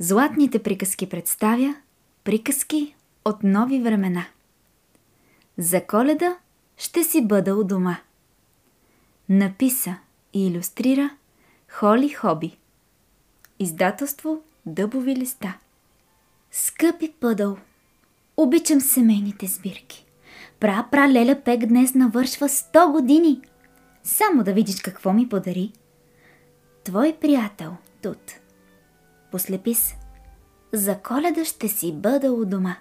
Златните приказки представя приказки от нови времена. За коледа ще си бъда у дома. Написа и иллюстрира Холи Хоби. Издателство Дъбови листа. Скъпи пъдъл, обичам семейните сбирки. Пра-пра Леля Пек днес навършва 100 години. Само да видиш какво ми подари. Твой приятел, Тут. Послепис. За коледа ще си бъда у дома.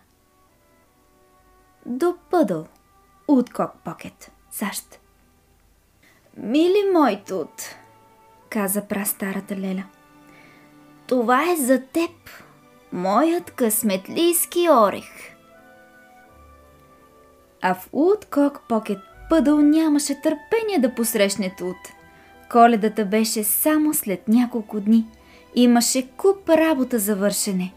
До пъдъл. От Кок Покет, САЩ. Мили мой тут, каза старата Леля. Това е за теб, моят късметлийски орех. А в Кок Покет Пъдъл нямаше търпение да посрещне Тут. Коледата беше само след няколко дни. Имаше куп работа за вършене.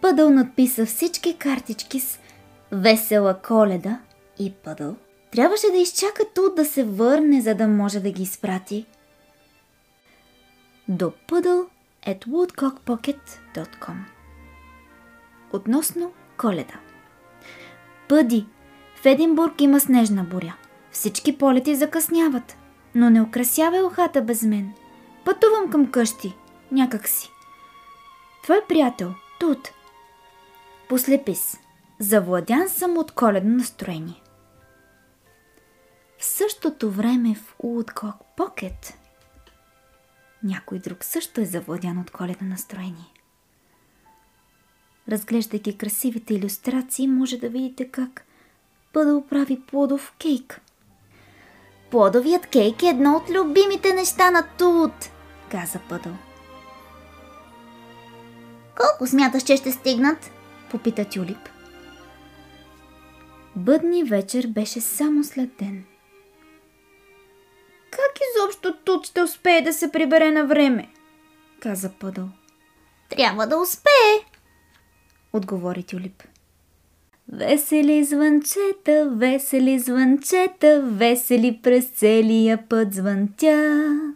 Пъдъл надписа всички картички с Весела коледа и Пъдъл. Трябваше да изчака Тут да се върне, за да може да ги изпрати. До Пъдъл at woodcockpocket.com Относно коледа Пъди, в Единбург има снежна буря. Всички полети закъсняват, но не украсявай охата без мен. Пътувам към къщи, някак си. Твой приятел, Тут. Послепис. Завладян съм от коледно настроение. В същото време в Woodcock Pocket някой друг също е завладян от коледно настроение. Разглеждайки красивите иллюстрации, може да видите как Пъдъл прави плодов кейк. Плодовият кейк е едно от любимите неща на Тут, каза Пъдъл. Колко смяташ, че ще стигнат? Попита Тюлип. Бъдни вечер беше само след ден. Как изобщо тут ще успее да се прибере на време? каза Пъдъл. Трябва да успее, отговори Тюлип. Весели звънчета, весели звънчета, весели през целия път звънтят.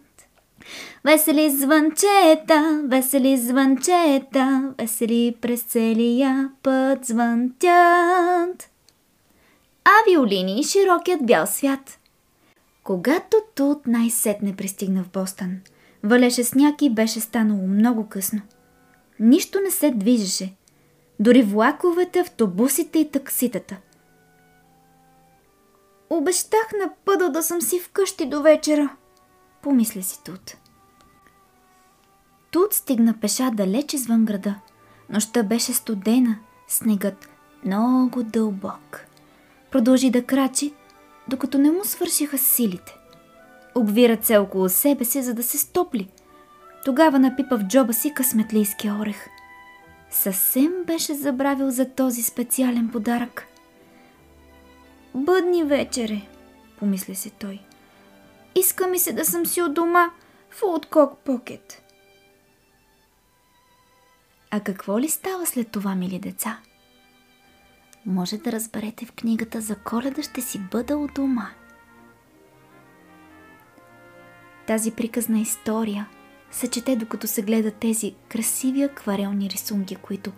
Весели звънчета, весели звънчета, весели през целия път звънтят. А виолини широкият бял свят. Когато Тут най-сетне пристигна в Бостън, валеше сняг и беше станало много късно. Нищо не се движеше – дори влаковете, автобусите и такситата. Обещах на пъдо да съм си вкъщи до вечера, помисля си Тут. Тут стигна пеша далеч извън града. Нощта беше студена, снегът много дълбок. Продължи да крачи, докато не му свършиха силите. Обви ръце около себе си, за да се стопли. Тогава напипа в джоба си късметлийски орех – Съвсем беше забравил за този специален подарък. Бъдни вечере, помисля си той. Иска ми се да съм си от дома в Woodcock Покет. А какво ли става след това, мили деца? Може да разберете в книгата за коледа ще си бъда у дома. Тази приказна история – се чете докато се гледат тези красиви акварелни рисунки, които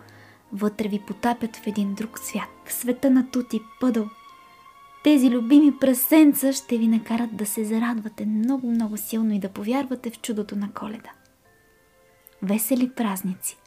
вътре ви потапят в един друг свят, в света на Тути Пъдъл. Тези любими прасенца ще ви накарат да се зарадвате много-много силно и да повярвате в чудото на коледа. Весели празници!